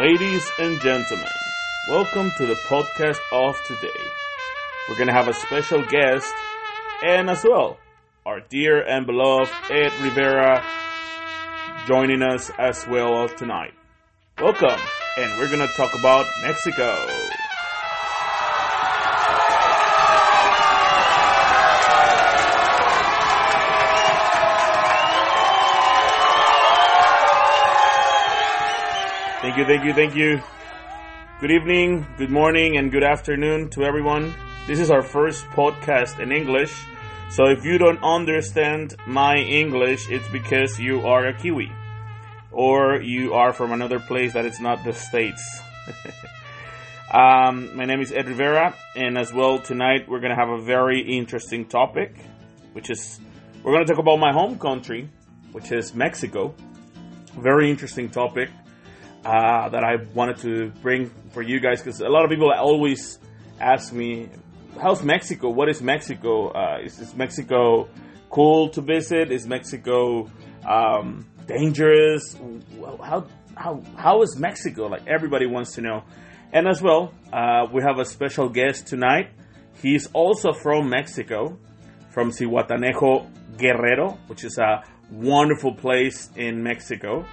Ladies and gentlemen, welcome to the podcast of today. We're going to have a special guest and as well our dear and beloved Ed Rivera joining us as well of tonight. Welcome, and we're going to talk about Mexico. You, thank you, thank you. Good evening, good morning, and good afternoon to everyone. This is our first podcast in English, so if you don't understand my English, it's because you are a Kiwi or you are from another place that is not the States. um, my name is Ed Rivera, and as well tonight we're going to have a very interesting topic, which is we're going to talk about my home country, which is Mexico. Very interesting topic uh, that I wanted to bring for you guys because a lot of people always ask me, "How's Mexico? What is Mexico? Uh, is, is, Mexico cool to visit? Is Mexico um, dangerous? How how how is Mexico? Like everybody wants to know." And as well, uh, we have a special guest tonight. He's also from Mexico, from Zihuatanejo, Guerrero, which is a wonderful place in Mexico.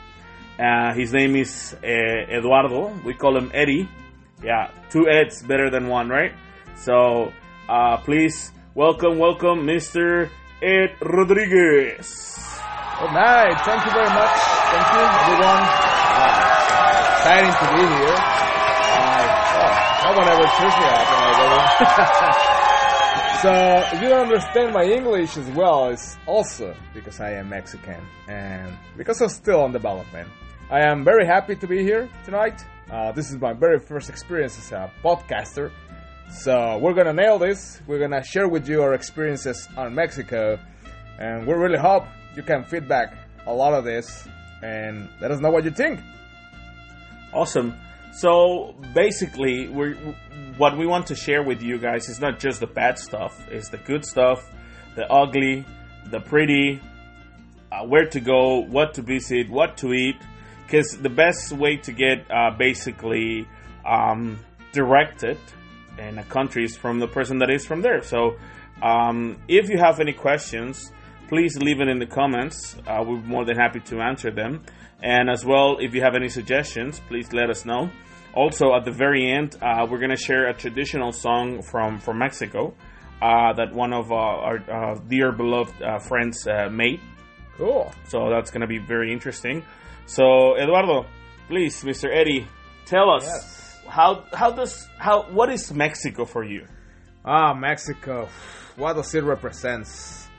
Uh, his name is uh, Eduardo. We call him Eddie. Yeah, two Eds better than one, right? So uh, please welcome, welcome, Mr. Ed Rodriguez. Good night. Thank you very much. Thank you, everyone. Uh, exciting to be here. Uh, oh, no one ever cheers me up I go So, if you don't understand my English as well, it's also because I am Mexican and because I'm still on development. I am very happy to be here tonight. Uh, this is my very first experience as a podcaster. So, we're gonna nail this. We're gonna share with you our experiences on Mexico, and we really hope you can feedback a lot of this and let us know what you think. Awesome. So basically, we what we want to share with you guys is not just the bad stuff; it's the good stuff, the ugly, the pretty, uh, where to go, what to visit, what to eat. Because the best way to get uh, basically um, directed in a country is from the person that is from there. So um, if you have any questions, please leave it in the comments. Uh, we're more than happy to answer them. And as well, if you have any suggestions, please let us know. Also, at the very end, uh, we're going to share a traditional song from, from Mexico uh, that one of our uh, dear beloved uh, friends uh, made. Cool. So that's going to be very interesting. So, Eduardo, please, Mr. Eddie, tell us Yes. how how does how what is Mexico for you? Ah, Mexico. What does it represents?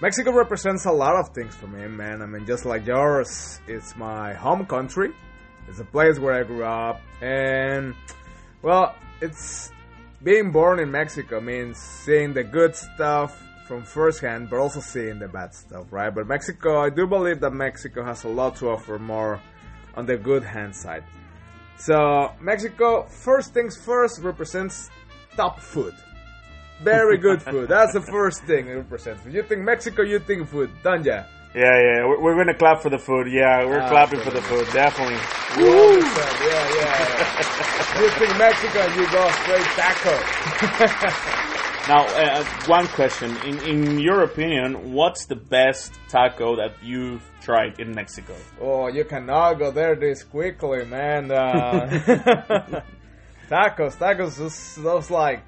Mexico represents a lot of things for me, man. I mean, just like yours, it's my home country. It's a place where I grew up, and well, it's being born in Mexico means seeing the good stuff from first hand, but also seeing the bad stuff, right? But Mexico, I do believe that Mexico has a lot to offer more on the good hand side. So, Mexico, first things first, represents top food. Very good food. That's the first thing it represents. You think Mexico, you think food, don't ya? Yeah, yeah, we're, we're gonna clap for the food. Yeah, we're Ah, clapping for the food, definitely. You understand? Yeah, yeah. you think Mexico, you go straight taco. Now, uh, one question: in in your opinion, what's the best taco that you've tried in Mexico? Oh, you cannot go there this quickly, man. Uh, tacos, tacos, those, those like,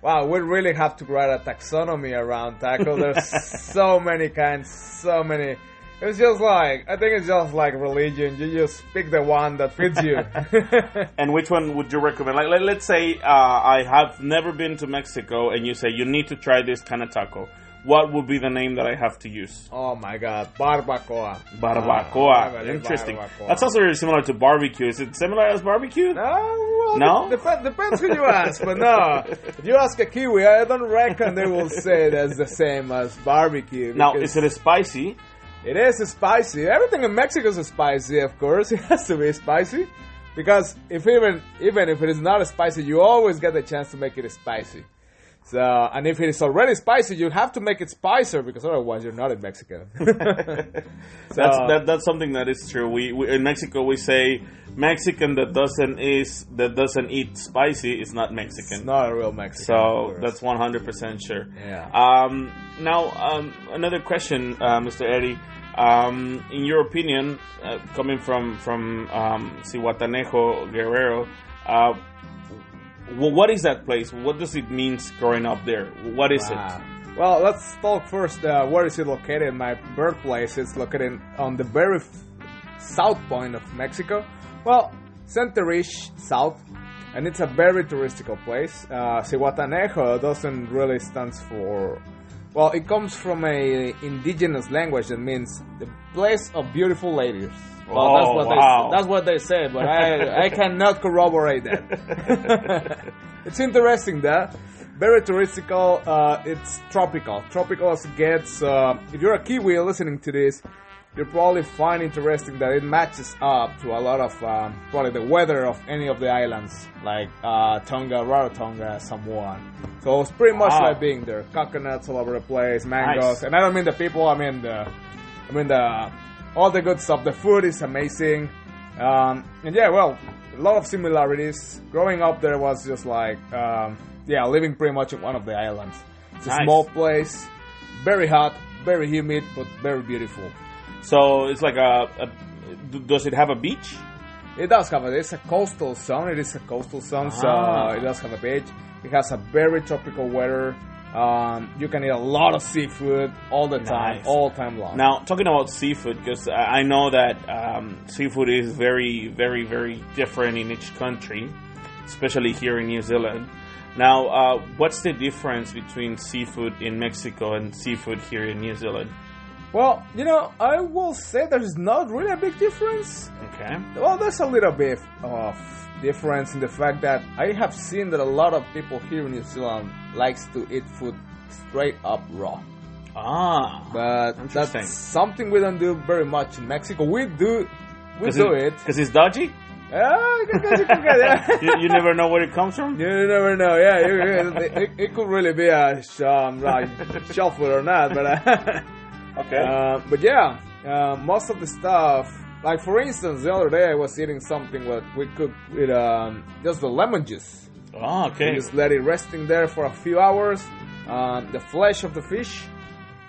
wow, we really have to write a taxonomy around tacos. There's so many kinds, so many. It's just like, I think it's just like religion. You just pick the one that fits you. And which one would you recommend? Like, let, let's say uh, I have never been to Mexico, and you say you need to try this kind of taco. What would be the name that I have to use? oh my god, barbacoa. Barbacoa. Very Interesting. barbacoa. That's also very similar to barbecue. Is it similar as barbecue? No, well, No? Dep- depends who you ask, but no. If you ask a Kiwi, I don't reckon they will say that's the same as barbecue. Now, is it spicy? It is spicy. Everything in Mexico is spicy, of course. It has to be spicy. Because if even even if it is not spicy, you always get the chance to make it spicy. So, and if it is already spicy, you have to make it spicier because otherwise you're not in Mexico. that's that, that's something that is true. We, we in Mexico we say Mexican that doesn't is that doesn't eat spicy is not Mexican. It's not a real Mexican. So that's one hundred percent sure. Yeah. Um, now um, another question, uh, Mr. Eddie. Um, in your opinion, uh, coming from from um, Zihuatanejo Guerrero, uh, well, what is that place? What does it mean growing up there? What is Wow. it? Well, let's talk first. Uh, where is it located? My birthplace. It's located on the very south point of Mexico. Well, center-ish south, and it's a very touristical place. Uh, doesn't really stands for. Well, it comes from a indigenous language that means the place of beautiful ladies. Well, that's Oh, what wow. they that's what they say, but I I cannot corroborate that. it's interesting that very touristical. Uh, it's tropical, tropical as it gets. Uh, if you're a Kiwi listening to this, you'll probably find interesting that it matches up to a lot of um, probably the weather of any of the islands like uh, Tonga, Rarotonga, Samoa. So it's pretty much Wow. like being there. Coconuts all over the place, mangoes, Nice. and I don't mean the people. I mean the, I mean the all the good stuff. The food is amazing, um, and yeah, well, a lot of similarities. Growing up there was just like, um, yeah, living pretty much in one of the islands. It's a Nice. small place, very hot, very humid, but very beautiful. So it's like a, a does it have a beach? It does have a, it's a coastal zone. It is a coastal zone, so Ah. it does have a beach. It has a very tropical weather. Um, you can eat a lot of seafood all the time, Nice. all time long. Now, talking about seafood, because I I know that um, seafood is very, very, very different in each country, especially here in New Zealand. Now, uh, what's the difference between seafood in Mexico and seafood here in New Zealand? well, you know, I will say there's not really a big difference. Okay. Well, there's a little bit of difference in the fact that I have seen that a lot of people here in New Zealand likes to eat food straight up raw. Ah. But that's something we don't do very much in Mexico. We do, we do it. Because it's dodgy? Yeah, you you can get it. you, you never know where it comes from? You never know. Yeah, it, it, it could really be a um, like food or not, but uh, Okay. uh, but yeah, uh, most of the stuff. Like for instance, the other day I was eating something that we could with um, just the lemon juice. oh, okay. just let it resting there for a few hours. Um, the flesh of the fish,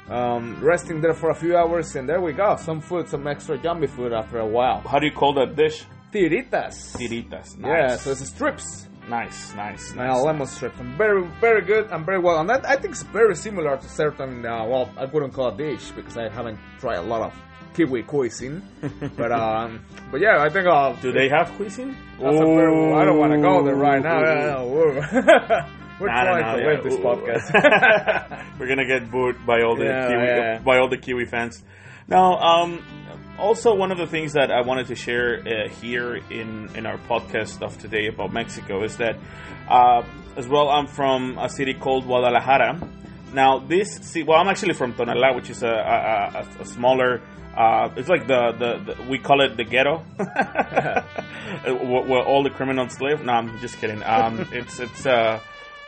um, resting there for a few hours, and there we go. Some food, some extra yummy food after a while. How do you call that dish? Tiritas. Tiritas. Nice. Yeah, so it's strips. nice, nice, Now nice. lemon strips. And very, very good and very well. And that, I think it's very similar to certain. Uh, well, I wouldn't call it dish because I haven't tried a lot of Kiwi cuisine. but um, but yeah, I think. Uh, Do they have cuisine? That's a very, I don't want to go there right now. Ooh. Yeah, no, we're we're I trying know, to yeah. win this Ooh. podcast. We're gonna get booed by all the Yeah, Kiwi, yeah. by all the Kiwi fans. Now, um, also one of the things that I wanted to share uh, here in in our podcast of today about Mexico is that, uh, as well, I'm from a city called Guadalajara. Now, this see, well, I'm actually from Tonalá, which is a a, a, a smaller. Uh, it's like the, the, the we call it the ghetto, where, where all the criminals live. No, I'm just kidding. Um, it's it's uh,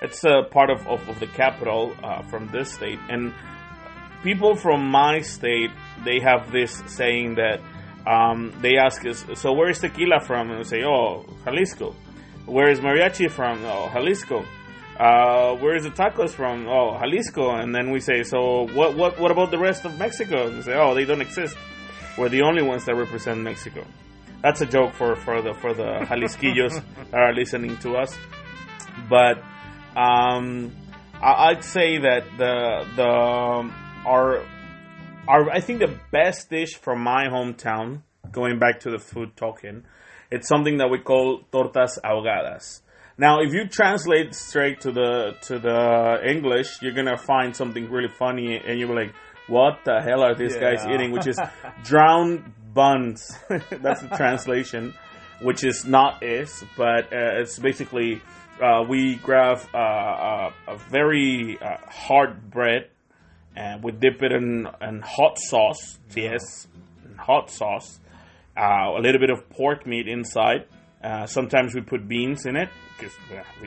it's a part of, of, of the capital uh, from this state, and people from my state they have this saying that um, they ask us, so where is tequila from? And we say, oh, Jalisco. Where is mariachi from? Oh, Jalisco. Uh, where is the tacos from? Oh, Jalisco. And then we say, so what, what, what about the rest of Mexico? And say, oh, they don't exist. We're the only ones that represent Mexico. That's a joke for, for the for the Jalisquillos that are listening to us. But um, I, I'd say that the the um, our our I think the best dish from my hometown, going back to the food talking, it's something that we call tortas ahogadas. Now, if you translate straight to the to the English, you're gonna find something really funny, and you're like, "What the hell are these guys eating?" Which is drowned buns. That's the translation, which is not is, but uh, it's basically uh, we grab uh, a, a very uh, hard bread and we dip it in, in hot sauce. Yes, hot sauce. Uh, a little bit of pork meat inside, Uh, sometimes we put beans in it because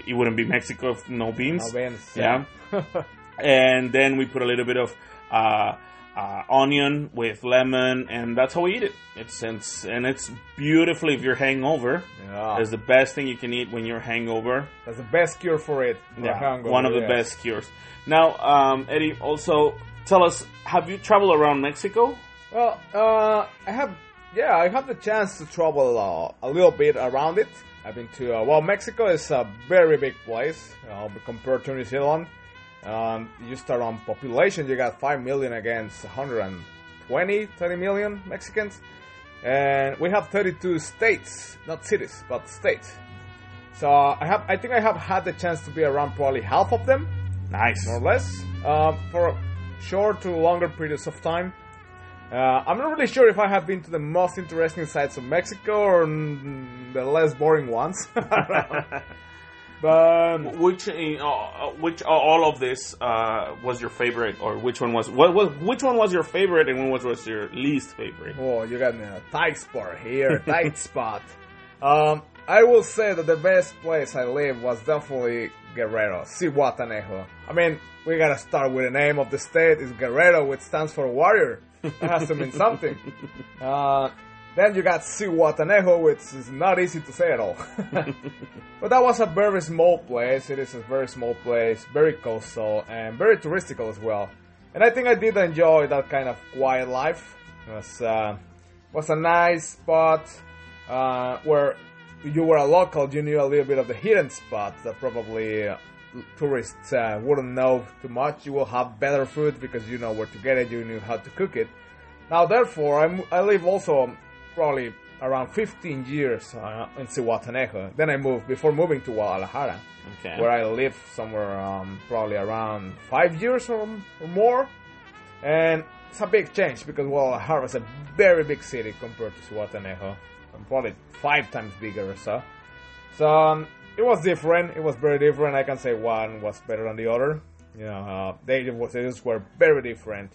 it wouldn't be Mexico if no beans. No beans. Yeah. and then we put a little bit of uh, uh, onion with lemon, and that's how we eat it. It's, it's and it's beautifully if you're hangover. Yeah. It's the best thing you can eat when you're hangover. That's the best cure for it. for Yeah, hangover, one of the yes. best cures. Now, um, Eddie, also tell us: Have you traveled around Mexico? Well, uh, I have, yeah, I have the chance to travel uh, a little bit around it. I've been to, uh, well, Mexico is a very big place uh, compared to New Zealand. Um, you start on population, you got 5 million against 120, 30 million Mexicans. And we have 32 states, not cities, but states. So I have, I think I have had the chance to be around probably half of them Nice. more or less, uh, for short to longer periods of time. Uh, I'm not really sure if I have been to the most interesting sites of Mexico or the less boring ones. but Which, uh, uh, which uh, all of this uh, was your favorite, or which one was what, what? Which one was your favorite, and which was your least favorite? oh, you got me a tight spot here, tight spot. Um, I will say that the best place I lived was definitely Guerrero, Zihuatanejo. I mean, we gotta start with the name of the state. It's Guerrero, which stands for warrior. That has to mean something. Uh, then you got Zihuatanejo, which is not easy to say at all. but that was a very small place. It is a very small place, very coastal, and very touristical as well. And I think I did enjoy that kind of quiet life. It was, uh, was a nice spot uh, where you were a local, you knew a little bit of the hidden spots that probably tourists uh, wouldn't know too much. You will have better food because you know where to get it, you knew how to cook it. Now, therefore, I'm, I live also probably around 15 years uh, in Zihuatanejo. Then I moved before moving to Guadalajara, Okay. where I lived somewhere um, probably around five years or, or more. And it's a big change because Guadalajara is a very big city compared to Zihuatanejo. Probably five times bigger or so. So um, it was different. It was very different. I can say one was better than the other. You know, uh, they, they just were very different.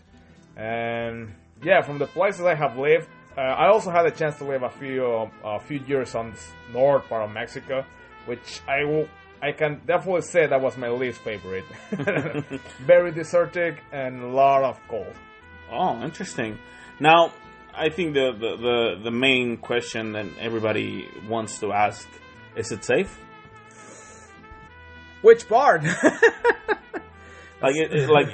And yeah, from the places I have lived, uh, I also had a chance to live a few a few years on this north part of Mexico, which I will I can definitely say that was my least favorite. Very desertic and a lot of cold. Oh, interesting. Now, I think the, the, the, the main question that everybody wants to ask is it safe? Which part? Like, it, like,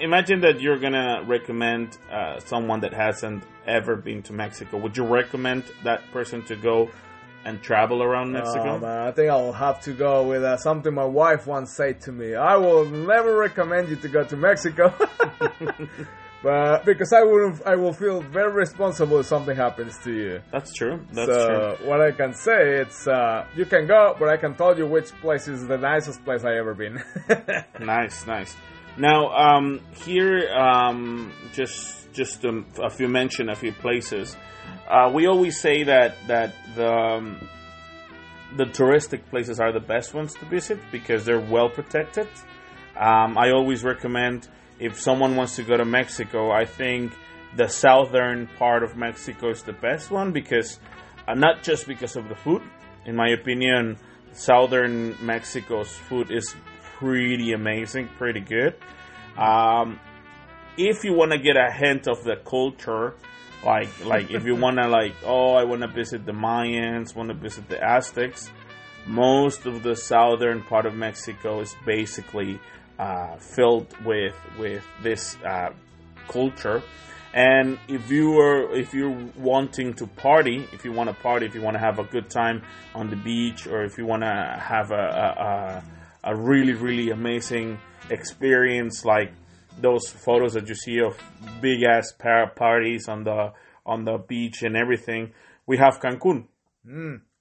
imagine that you're gonna recommend uh, someone that hasn't ever been to Mexico. Would you recommend that person to go and travel around Mexico? Oh, man, I think I'll have to go with uh, something my wife once said to me. I will never recommend you to go to Mexico. but because I wouldn't, I will feel very responsible if something happens to you. That's true. That's so true. what I can say, it's uh, you can go, but I can tell you which place is the nicest place I ever been. Nice, nice. Now, um, here, um, just just um, a few mention a few places. Uh, we always say that that the um, the touristic places are the best ones to visit because they're well protected. Um, I always recommend if someone wants to go to Mexico, I think the southern part of Mexico is the best one because uh, not just because of the food. In my opinion, southern Mexico's food is pretty amazing, pretty good. Um, if you want to get a hint of the culture, like like if you want to like oh I want to visit the Mayans, want to visit the Aztecs, most of the southern part of Mexico is basically uh, filled with with this uh, culture. And if you are if you're wanting to party, if you want to party, if you want to have a good time on the beach, or if you want to have a, a, a really really amazing experience like those photos that you see of big ass par- parties on the on the beach and everything we have cancun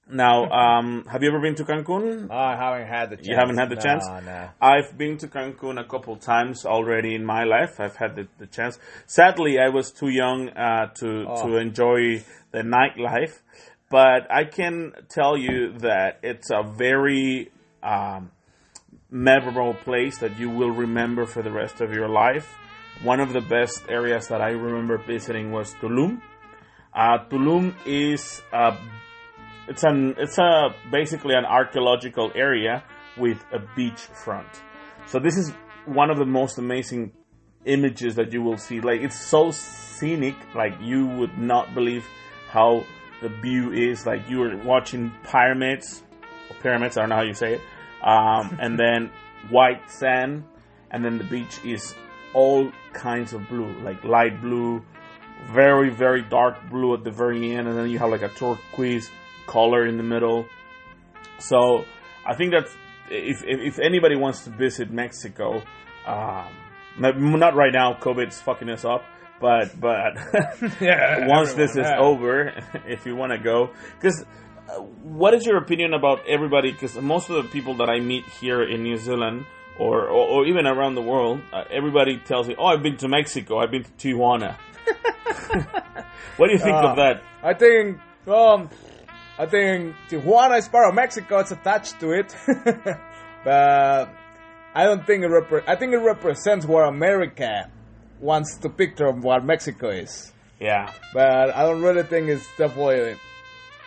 now um, have you ever been to cancun I haven't had the chance. You haven't had the Nah, chance? Nah. I've been to Cancun a couple times already in my life. I've had the, the chance. Sadly, I was too young uh, to Oh. to enjoy the nightlife, but I can tell you that it's a very um, memorable place that you will remember for the rest of your life. One of the best areas that I remember visiting was Tulum. Uh, Tulum is a it's an it's a basically an archaeological area with a beach front. So this is one of the most amazing images that you will see. Like it's so scenic, like you would not believe how the view is. Like you are watching pyramids, or pyramids. I don't know how you say it. Um, and then white sand, and then the beach is all kinds of blue, like light blue, very very dark blue at the very end, and then you have like a turquoise color in the middle. So I think that if if, if anybody wants to visit Mexico, um, not, not right now, COVID's fucking us up. But but yeah, once this is over, if you want to go, because uh, what is your opinion about everybody? Because most of the people that I meet here in New Zealand or or, or even around the world, uh, everybody tells me, "Oh, I've been to Mexico. I've been to Tijuana." what do you think Uh, of that? I think, um, I think Tijuana is part of Mexico. It's attached to it, but I don't think it. Repre- I think it represents what America wants to picture of what Mexico is. Yeah, But I don't really think it's definitely.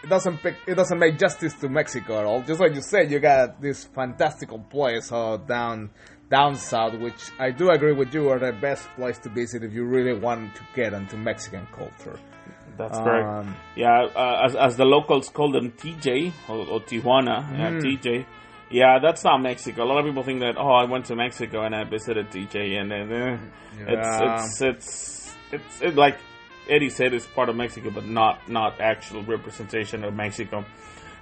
It doesn't pick. It doesn't make justice to Mexico at all. Just like you said, you got this fantastical place uh, down down south, which I do agree with you are the best place to visit if you really want to get into Mexican culture. That's correct. Um, Yeah, uh, as, as the locals call them TJ or, or Tijuana, yeah, Mm. TJ. Yeah, that's not Mexico. A lot of people think that oh, I went to Mexico and I visited TJ, and then eh, Yeah. it's it's it's it's it, like Eddie said, it's part of Mexico, but not not actual representation of Mexico.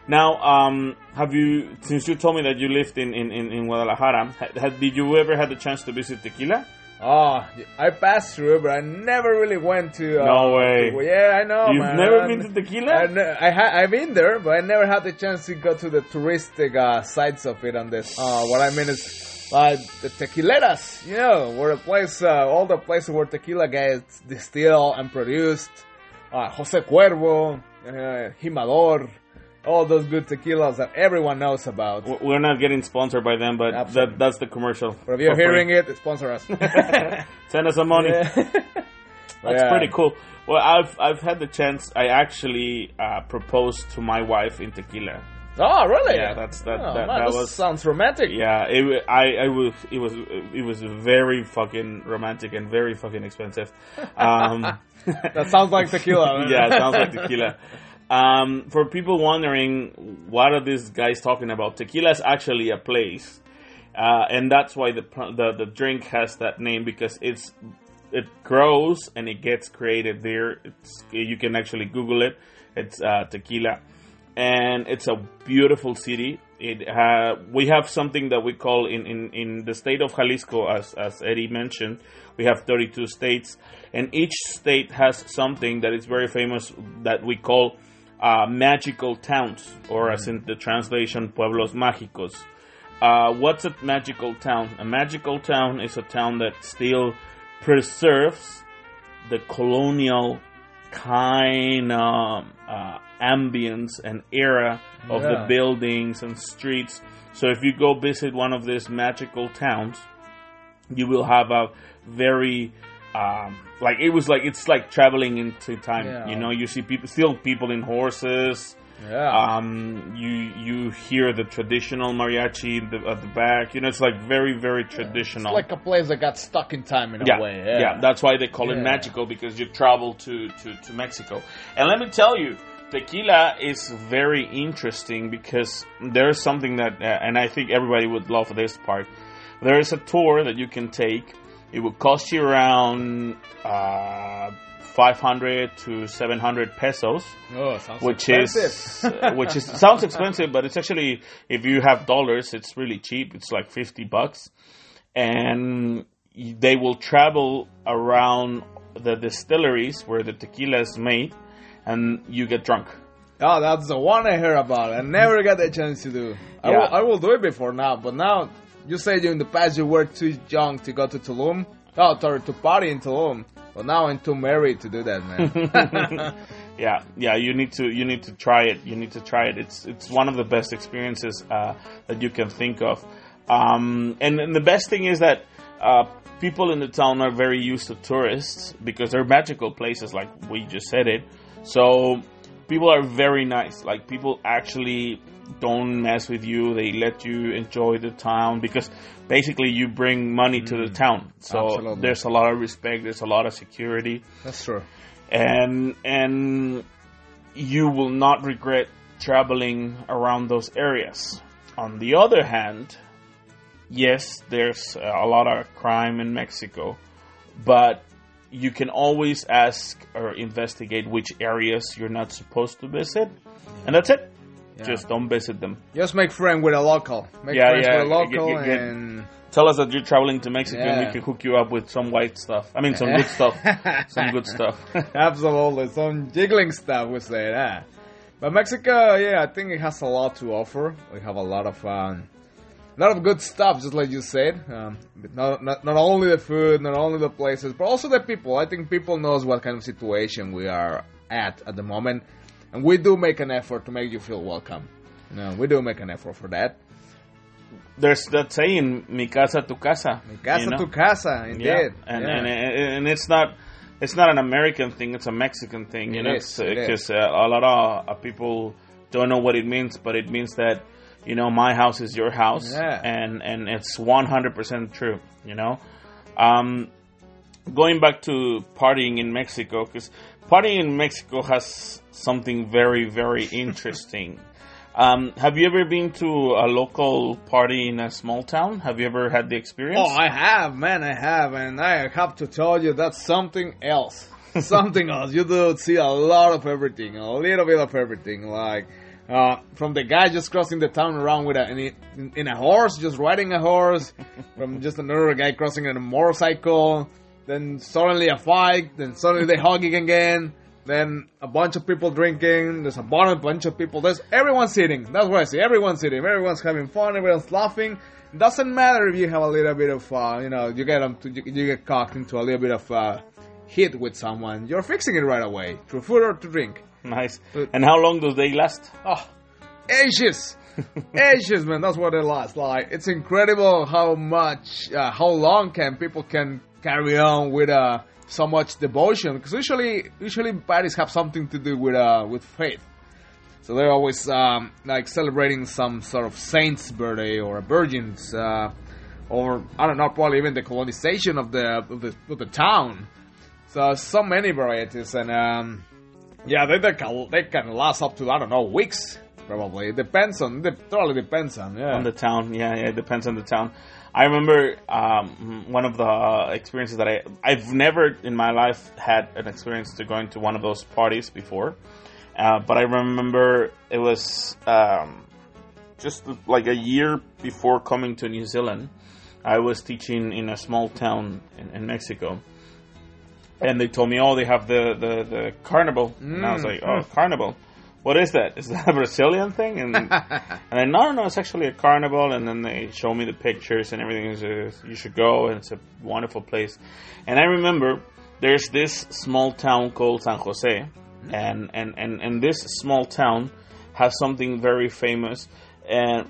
Now, um, have you since you told me that you lived in in, in, in Guadalajara? Had, had, did you ever had the chance to visit Tequila? Oh, I passed through, but I never really went to. Uh, No way. to- yeah, I know. You've man. never been to Tequila? I, I ha- I've been there, but I never had the chance to go to the touristic uh, sites of it. On this, uh, what I mean is, uh, the tequileras, you know, where the place, uh, all the places where tequila gets distilled and produced. Uh, Jose Cuervo, uh, Jimador, all those good tequilas that everyone knows about. We're not getting sponsored by them, but that, that's the commercial. But if you're for free. hearing it, sponsor us. Send us some money. That's Yeah. pretty cool. Well, I've I've had the chance. I actually uh, proposed to my wife in tequila. Oh, really? Yeah, that's- that- Oh, that- that was- sounds romantic. Yeah, it I I was it was it was very fucking romantic and very fucking expensive. Um, That sounds like tequila. yeah, it sounds like tequila. Um, for people wondering, what are these guys talking about? Tequila is actually a place, uh, and that's why the, the the drink has that name because it's it grows and it gets created there. It's you can actually Google it. It's uh, tequila, and it's a beautiful city. It ha- we have something that we call in, in, in the state of Jalisco, as as Eddie mentioned, we have 32 states, and each state has something that is very famous that we call uh, magical towns, or as in the translation, pueblos mágicos. Uh, what's a magical town? A magical town is a town that still preserves the colonial kind of uh, ambience and era of the buildings and streets. So if you go visit one of these magical towns, you will have a very um, like it was like it's like traveling into time. Yeah. You know, you see people still people in horses. Yeah. Um, you you hear the traditional mariachi the, at the back. You know, it's like very very it's traditional. like a place that got stuck in time in a way. yeah, Yeah. That's why they call it magical because you travel to, to, to Mexico. And let me tell you, tequila is very interesting because there's something that, uh, and I think everybody would love this part. There is a tour that you can take. It will cost you around uh, 500 to 700 pesos oh, sounds which expensive. is uh, which is sounds expensive, but it's actually if you have dollars, it's really cheap. It's like fifty bucks, and they will travel around the distilleries where the tequila is made, and you get drunk. oh, that's the one I heard about. I never got the chance to do. I, Yeah. will, I will do it before now, but now you said in the past you were too young to go to Tulum. Oh, sorry, to party in Tulum. But now I'm too married to do that, man. yeah, yeah, you need to you need to try it. You need to try it. It's it's one of the best experiences uh, that you can think of. Um, and, and the best thing is that uh, people in the town are very used to tourists because they're magical places, like we just said it. So people are very nice. Like people actually don't mess with you. They let you enjoy the town because basically you bring money to the town. So Mm. Absolutely. there's a lot of respect. There's a lot of security, That's true. and and you will not regret traveling around those areas. On the other hand, yes, there's a lot of crime in Mexico, but you can always ask or investigate which areas you're not supposed to visit, and that's it. Yeah. Just don't visit them. Just make friend with a local. Make Yeah, friends yeah, with a local get- get- and Tell us that you're traveling to Mexico, and we can hook you up with some white stuff. I mean, some good stuff. Some good stuff. Absolutely, some jiggling stuff we say that. But Mexico, yeah, I think it has a lot to offer. We have a lot of um, a lot of good stuff, just like you said. Um, but not, not not only the food, not only the places, but also the people. I think people knows what kind of situation we are at at the moment, and we do make an effort to make you feel welcome. No, we do make an effort for that. There's that saying, "Mi casa tu casa." Mi casa you know? tu casa, indeed. Yeah, and, Yeah. and and it's not it's not an American thing; it's a Mexican thing. You It know, is, it is. because uh, a lot of uh, people don't know what it means, but it means that you know my house is your house, Yeah. and and it's one hundred percent true. You know, um, going back to partying in Mexico, because partying in Mexico has something very very interesting. Um, have you ever been to a local party in a small town? Have you ever had the experience? Oh, I have, man, I have, and I have to tell you that's something else. something else. You do see a lot of everything, a little bit of everything, like uh, from the guy just crossing the town around with a in, in a horse, just riding a horse, from just another guy crossing on a motorcycle, then suddenly a fight, then suddenly they hugging again. Then a bunch of people drinking. There's a bunch, bunch of people. There's everyone sitting. That's what I see. Everyone's sitting. Everyone's having fun. Everyone's laughing. Doesn't matter if you have a little bit of, uh, you know, you get um, you, you get caught into a little bit of uh, hit with someone. You're fixing it right away through food or to drink. Nice. But- And how long does they last? Oh, ages, ages, man. That's what it lasts. Like it's incredible how much, uh, how long can people can carry on with uh, so much devotion? Because usually, usually parties have something to do with uh, with faith. So they're always um, like celebrating some sort of saint's birthday or a virgin's, uh, or I don't know, probably even the colonization of the of the, of the town. So so many varieties, and um, yeah, they, they can they can last up to I don't know weeks. Probably it depends on. It totally depends on. Yeah. On the town, yeah, yeah, it depends on the town. I remember um, one of the experiences that I I've never in my life had an experience to going to one of those parties before, uh, but I remember it was um, just like a year before coming to New Zealand. I was teaching in a small town in, in Mexico, and they told me, "Oh, they have the the, the carnival," and I was Mm. like, "Oh, carnival." What is that? Is that a Brazilian thing? And and then no, no, no, it's actually a carnival. And then they show me the pictures and everything. Is uh, you should go, and it's a wonderful place. And I remember there's this small town called San Jose, and and and and this small town has something very famous, and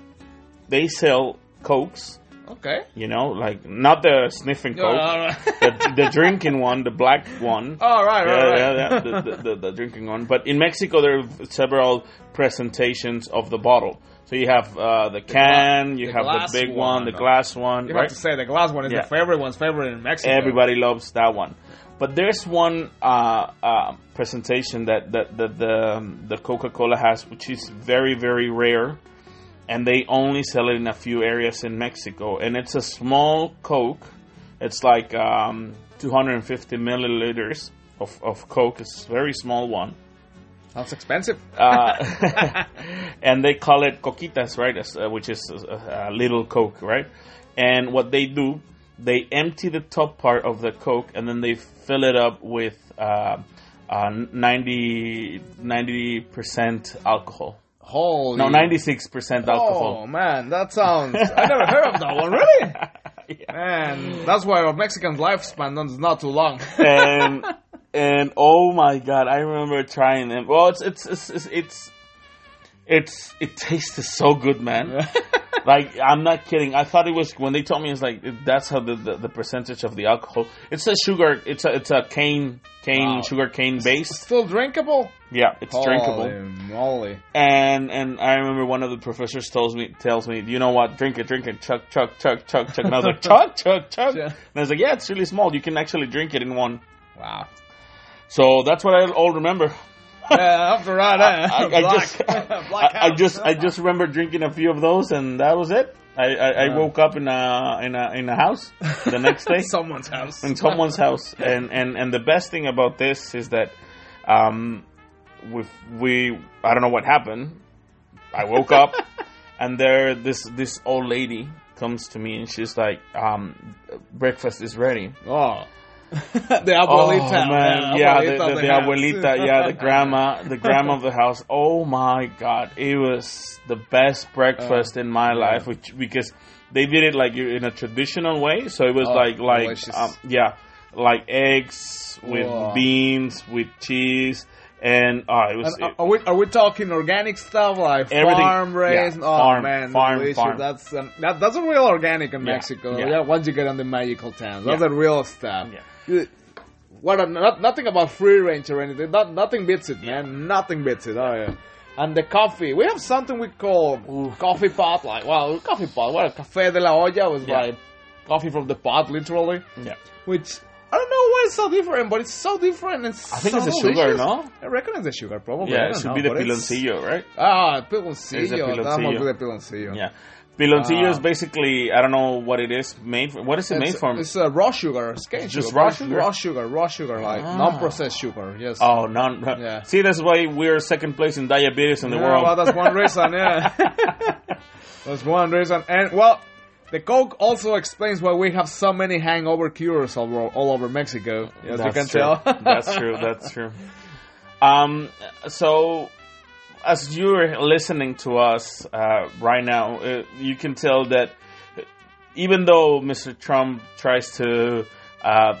they sell cokes. Okay. You know, like not the sniffing No, coke, no, no. the, the drinking one, the black one. oh right, right, Yeah, right. yeah, yeah, the, the, the, drinking one. But in Mexico, there are several presentations of the bottle. So you have uh, the can, you have the big one, one, the no. glass one, You right? have to say the glass one is the favorite one's favorite in Mexico. Everybody loves that one. But there's one uh, uh, presentation that, that, that the, um, the Coca Cola has, which is very, very rare. And they only sell it in a few areas in Mexico. And it's a small Coke. It's like um, 250 milliliters of, of Coke. It's a very small one. That's expensive. Uh, and they call it coquitas, right? Uh, which is a, a little Coke, right? And what they do, they empty the top part of the Coke and then they fill it up with uh, uh, 90 percent alcohol. Holy. No, ninety six percent alcohol. Oh man, that sounds. I never heard of that one. Really? Yeah. Man, that's why our Mexican lifespan is not too long. and and oh my god, I remember trying them. Well, it's it's it's it's, it's, it's it tasted so good, man. like I'm not kidding. I thought it was when they told me it's like that's how the, the, the percentage of the alcohol. It's a sugar. It's a it's a cane cane Wow. sugar cane base. Still drinkable? Yeah, it's drinkable. Holy moly. And and I remember one of the professors tells me tells me, you know what, drink it, drink it, chug chug chug chug chug. And I was like, chug chug. Yeah. And I was like, yeah, it's really small. You can actually drink it in one. Wow. So that's what I all remember. Yeah, after eh? I, I Black. just I, I just I just remember drinking a few of those and that was it. I, I, I Yeah. woke up in a in a in a house the next day someone's house. in someone's house and, and and the best thing about this is that um with we I don't know what happened. I woke up and there this this old lady comes to me and she's like um breakfast is ready. Oh. the abuelita. Oh man, yeah, the, abuelita the, the house. abuelita, yeah, the grandma, the grandma of the house. Oh my god, it was the best breakfast in my yeah. life, which because they did it like in a traditional way. So it was Oh, like like um, yeah, like eggs with Wow. beans with cheese, and oh, it was. And are, we are we talking organic stuff like Everything- farm raised? yeah, oh farm, man, farm, delicious. farm. That's um, that, that's a real organic in Yeah, Mexico. yeah. Yeah. once you get on the magical towns, that's Yeah. a real stuff. Yeah. What a, not, nothing about free range or anything. Not, nothing beats it, man. Nothing beats it. Oh yeah. And the coffee, we have something we call coffee pot. Like, well, coffee pot. What a café de la olla was like coffee from the pot, literally. yeah, Which I don't know why it's so different, but it's so different. It's I think so it's the sugar, delicious. no? I reckon it's the sugar, probably. Yeah, it should know, be the piloncillo, right? Ah, It's the piloncillo. piloncillo. Estamos with the piloncillo. Yeah, piloncillo is Ah. basically I don't know what it is made. For. What is it made from? it's uh, raw sugar, it's cane Just sugar, raw sugar? raw sugar, raw sugar, like Ah. non-processed sugar. Yes. Oh, none. Yeah. See, that's why we're second place in diabetes in the Yeah, world. Well, that's one reason. Yeah, that's one reason. And well, the Coke also explains why we have so many hangover cures all, over- all over Mexico. As you That's can true. tell. that's true. That's true. Um, so as you're listening to us uh, right now, uh, you can tell that even though Mr. Trump tries to uh,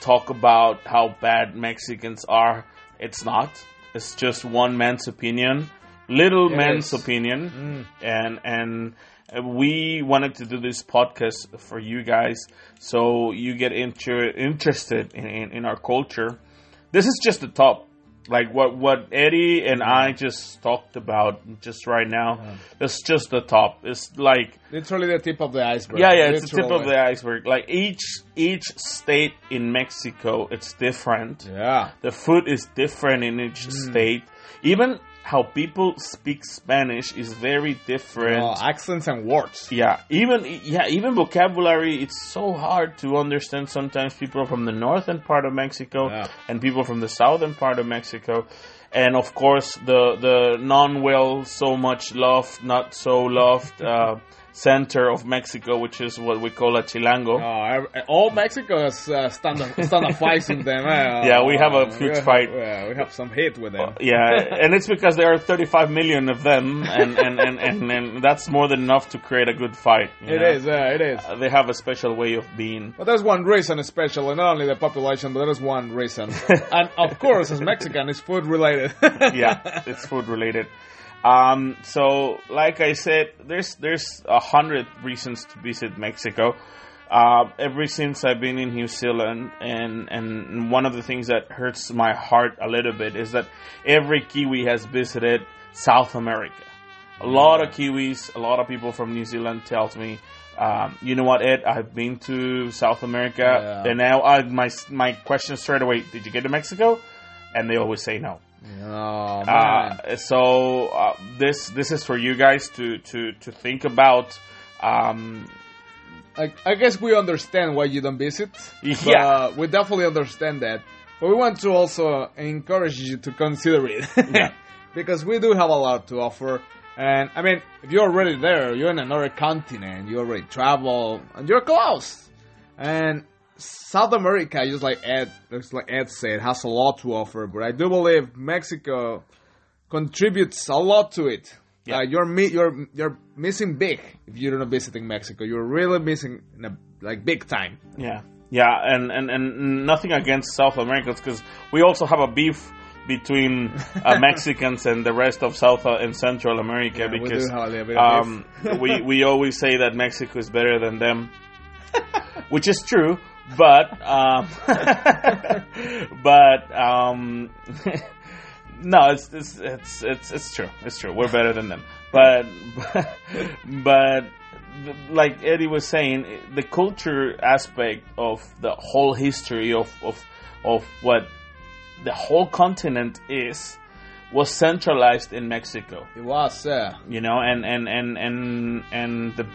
talk about how bad Mexicans are, it's not. It's just one man's opinion, little It man's opinion, and and uh, we wanted to do this podcast for you guys so you get inter- interested in, in, in our culture. This is just the top. Like what, what Eddie and I just talked about just right now. It's just the top. It's like Literally the tip of the iceberg. yeah, yeah, it's the tip of the iceberg. Like each each state in Mexico, it's different. Yeah. The food is different in each Hmm. state. Even how people speak Spanish is very different. Oh, accents and words. yeah, even yeah, even vocabulary. It's so hard to understand. Sometimes people from the northern part of Mexico Yeah. and people from the southern part of Mexico, and of course the the non well so much loved, not so loved uh, center of Mexico, which is what we call a chilango. Oh, all Mexico has uh, stand up, stand up fights with them. eh? Yeah, we have a huge we have- fight. Yeah, we have some hate with them. Yeah, and it's because there are 35 million of them, and, and, and, and, and that's more than enough to create a good fight. It know? is, yeah, it is. Uh, they have a special way of being. But there's one reason, especially not only the population, but there's one reason, and of course, as Mexican, it's food related. yeah, it's food related. Um, so, like I said, there's there's a hundred reasons to visit Mexico. Uh, ever since I've been in New Zealand, and and one of the things that hurts my heart a little bit is that every Kiwi has visited South America. A lot of Kiwis, a lot of people from New Zealand tells me, um, you know what, Ed? I've been to South America, Yeah. and now I, my my question straight away: Did you get to Mexico? And they always say no. Oh man, Uh, so uh, this this is for you guys to to to think about. Um, I, I guess we understand why you don't visit. Yeah. but we definitely understand that. But we want to also encourage you to consider it. Yeah. because we do have a lot to offer. And I mean, if you're already there, you're in another continent, you already travel, and you're close. And South America, just like Ed, just like Ed said, has a lot to offer. But I do believe Mexico contributes a lot to it. Yeah. Uh, you're mi- you're you're missing big if you're not visiting Mexico. You're really missing in a, like big time. yeah, yeah, and, and and nothing against South Americans because we also have a beef between uh, Mexicans and the rest of South and Central America Yeah, we because have a little bit of um, we we always say that Mexico is better than them, which is true. But um, but um, no, it's, it's it's it's it's true. It's true. We're better than them. But but like Eddie was saying, the culture aspect of the whole history of of of what the whole continent is was centralized in Mexico It was, yeah. you know and and and and and the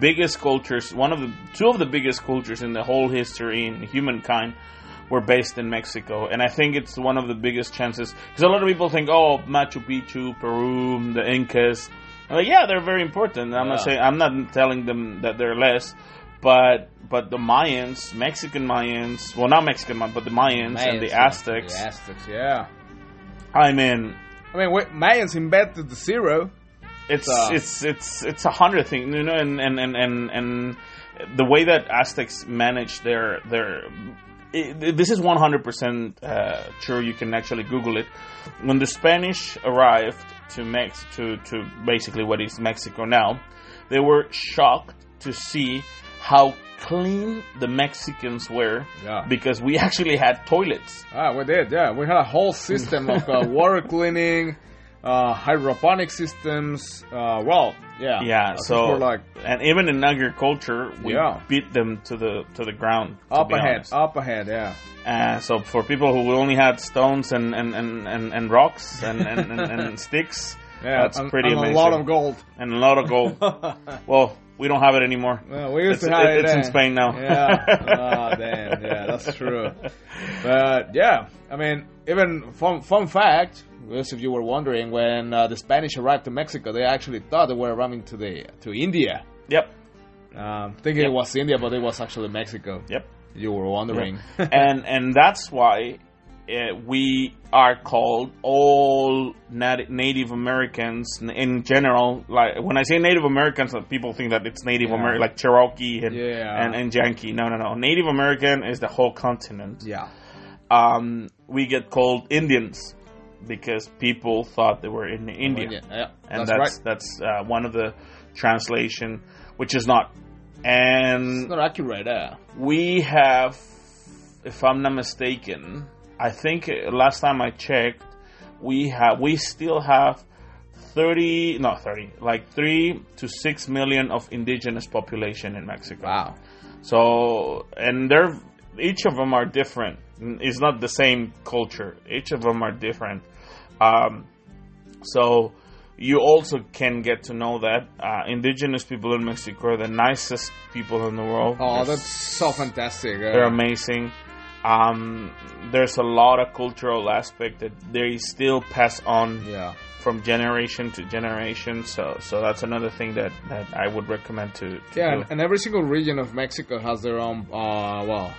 biggest cultures one of the two of the biggest cultures in the whole history in humankind were based in Mexico. And I think it's one of the biggest chances because a lot of people think oh Machu Picchu Peru the Incas. Like yeah they're very important. I'm not saying I'm not telling them that they're less but but the Mayans Mexican Mayans well not Mexican Mayans but the Mayans, and the Aztecs. The Aztecs, yeah. I mean I mean, Mayans invented the zero. It's it's it's it's a hundred thing, you know, and and and and, and the way that Aztecs manage their their it, this is one hundred percent true. You can actually Google it. When the Spanish arrived to Mex to to basically what is Mexico now, they were shocked to see how clean the Mexicans were Yeah. because we actually had toilets. Ah, we did, yeah. We had a whole system of uh, water cleaning, uh, hydroponic systems. Uh, well, yeah. Yeah, so like and even in agriculture, we Yeah. beat them to the to the ground. to up ahead, honest. up ahead, yeah. Uh, so for people who only had stones and and, and, and, and rocks and, and, and, and sticks, Yeah, that's and, pretty and amazing. a lot of gold. and a lot of gold. well, we don't have it anymore. Well, we used It's- to have it- it. it's in. Spain now. Yeah. oh, damn. Yeah, that's true. But yeah, I mean, even fun fun fact. Just if you were wondering, when uh, the Spanish arrived to Mexico, they actually thought they were arriving to the to India, Yep, um, thinking it was India, but it was actually Mexico. yep. You were wondering. and and that's why uh, we are called all nat- Native Americans n- in general. Like when I say Native Americans, uh, people think that it's Native Yeah. American, like Cherokee and, Yeah. and and Yankee. No, no, no. Native American is the whole continent. yeah. Um, we get called Indians because people thought they were in India, Yeah, and that's, that's right. that's uh, one of the translation, which is not. And It's not accurate. Yeah. we have, if I'm not mistaken, I think uh, last time I checked, we have we still have thirty, not thirty, like three to six million of indigenous population in Mexico. Wow. So, and they're each of them are different. It's not the same culture. Each of them are different. Um, so you also can get to know that uh, indigenous people in Mexico are the nicest people in the world. Oh, They're that's so fantastic. uh, they're amazing. Um, there's a lot of cultural aspect that they still pass on yeah. from generation to generation. So, so that's another thing that, that I would recommend to, to Yeah, and, and every single region of Mexico has their own, uh, well,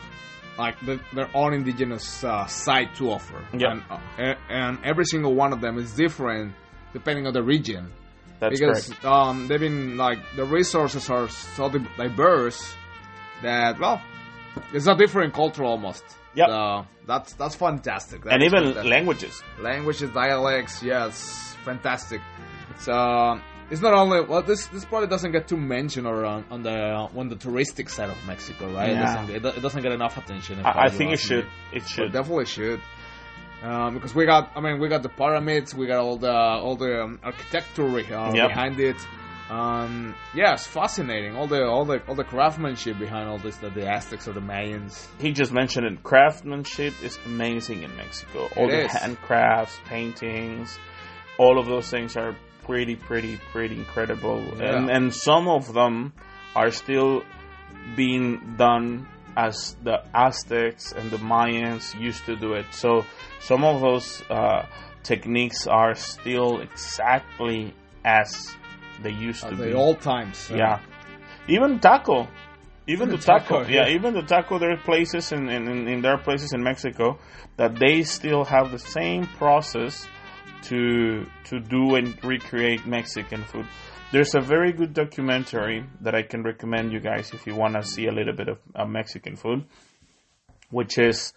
like the, their own indigenous uh, side to offer. Yeah. And, uh, and, and every single one of them is different depending on the region. That's because um, they've been like the resources are so diverse that well, it's a different culture almost. Yeah, So that's that's fantastic. That And even fantastic. languages. languages, dialects, yes, fantastic. So it's not only well, this this probably doesn't get too mentioned or on, on the on the touristic side of Mexico, right? It, Yeah. doesn't, it, it doesn't get enough attention. I, I think it should. me. It But should. definitely should. Um, because we got, I mean, we got the pyramids, we got all the all the um, architecture uh, Yep. behind it. Um, yeah, fascinating. All the all the all the craftsmanship behind all this, that the Aztecs or the Mayans. He just mentioned it. Craftsmanship is amazing in Mexico. All It the is. handcrafts, paintings, all of those things are pretty, pretty, pretty incredible. Yeah. And and some of them are still being done as the Aztecs and the Mayans used to do it. So some of those uh, techniques are still exactly as they used to At be. the old times. Yeah. Even taco. Even The the taco. taco, yeah. yeah. even the taco, there are places in, in, in, there are places in Mexico that they still have the same process to to do and recreate Mexican food. There's a very good documentary that I can recommend you guys if you want to see a little bit of uh, Mexican food, which is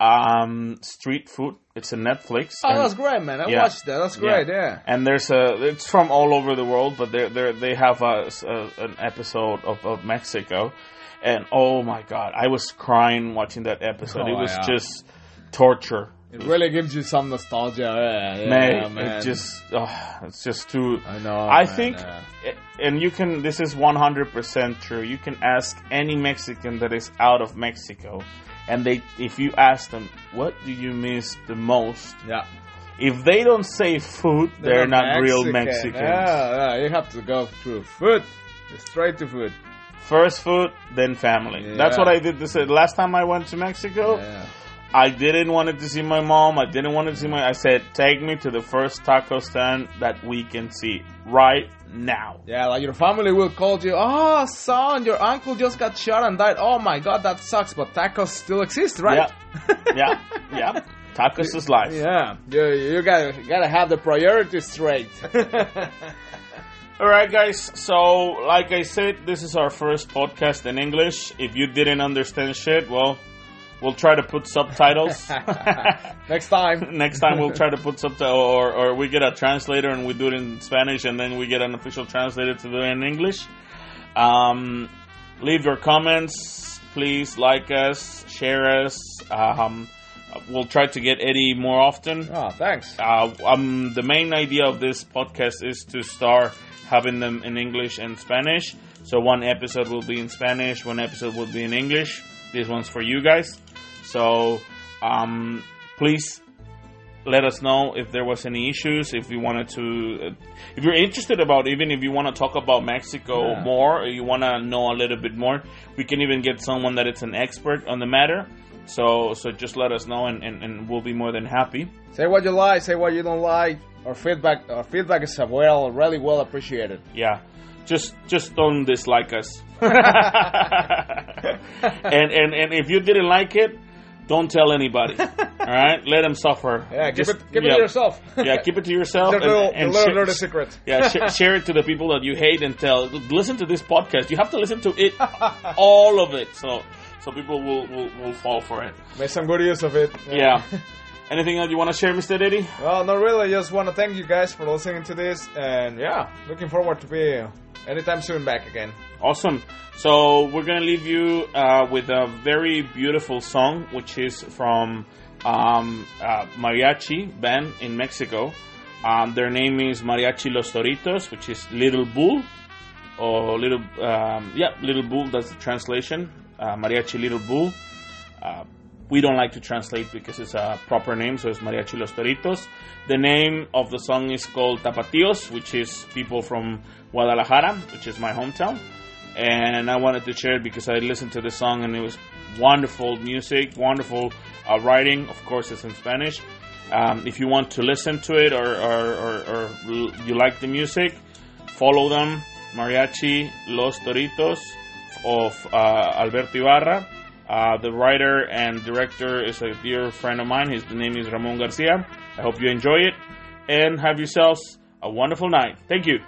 um, Street Food. It's a Netflix. Oh, that's great, man. I Yeah. watched that. That's great. Yeah. And there's a it's from all over the world, but they they they have a, a- an episode of, of Mexico, and oh my god, I was crying watching that episode. it Oh, was yeah. just torture. It really gives you some nostalgia. Yeah, yeah, man, man. it just oh, it's just too. I know. I man, think, yeah. and you can. This is one hundred percent true. You can ask any Mexican that is out of Mexico, and they, if you ask them, what do you miss the most? Yeah. If they don't say food, they're, not, real Mexicans. Yeah, yeah, you have to go through food. Straight to food. First food, then family. That's what I did. This last time I went to Mexico. Yeah. I didn't want to see my mom. I didn't want to see my. I said, take me to the first taco stand that we can see right now. Yeah, like your family will call you, oh, son, your uncle just got shot and died. Oh my god, that sucks, but tacos still exist, right? Yeah, yeah. yeah. Tacos is life. yeah, you, you gotta, you gotta have the priorities straight. All right, guys. So, like I said, this is our first podcast in English. If you didn't understand shit, well, we'll try to put subtitles. Next time. Next time we'll try to put subtitles, or, or we get a translator and we do it in Spanish, and then we get an official translator to do it in English. Um, leave your comments, please. Like us, share us. Um, we'll try to get Eddy more often. Oh, thanks. Uh, um, the main idea of this podcast is to start having them in English and Spanish. So one episode will be in Spanish, one episode will be in English. This one's for you guys. So um, please let us know if there was any issues. If you wanted to, uh, if you're interested about, even if you want to talk about Mexico Yeah. more, or you want to know a little bit more, we can even get someone that is an expert on the matter. So so just let us know, and, and, and we'll be more than happy. Say what you like, say what you don't like. Our feedback, our feedback is uh, well, really well appreciated. Yeah. Just just don't dislike us. and, and and if you didn't like it, don't tell anybody. All right? Let them suffer. Yeah, keep Just- it, keep yeah. it to yourself. yeah, keep it to yourself. the and- little, and the little share- dirty secret. yeah, sh- share it to the people that you hate and tell. Listen to this podcast. You have to listen to it, all of it, so so people will will, will fall for it. Make some good use of it. Yeah. Anything else you want to share, Mr. Diddy? Well, not really. I just want to thank you guys for listening to this, and yeah, looking forward to be anytime soon back again. Awesome. So we're gonna leave you uh, with a very beautiful song, which is from um, uh, mariachi band in Mexico. Um, their name is Mariachi Los Toritos, which is Little Bull, or Little um, yeah, Little Bull. That's the translation. Uh, mariachi Little Bull. Uh, we don't like to translate because it's a proper name, so it's Mariachi Los Toritos. The name of the song is called Tapatios, which is people from Guadalajara, which is my hometown. And I wanted to share it because I listened to the song and it was wonderful music, wonderful uh, writing. Of course, it's in Spanish. Um, if you want to listen to it or, or, or, or you like the music, follow them, Mariachi Los Toritos of uh, Alberto Ibarra. Uh, the writer and director is a dear friend of mine. His name is Ramon Garcia. I hope you enjoy it and have yourselves a wonderful night. Thank you.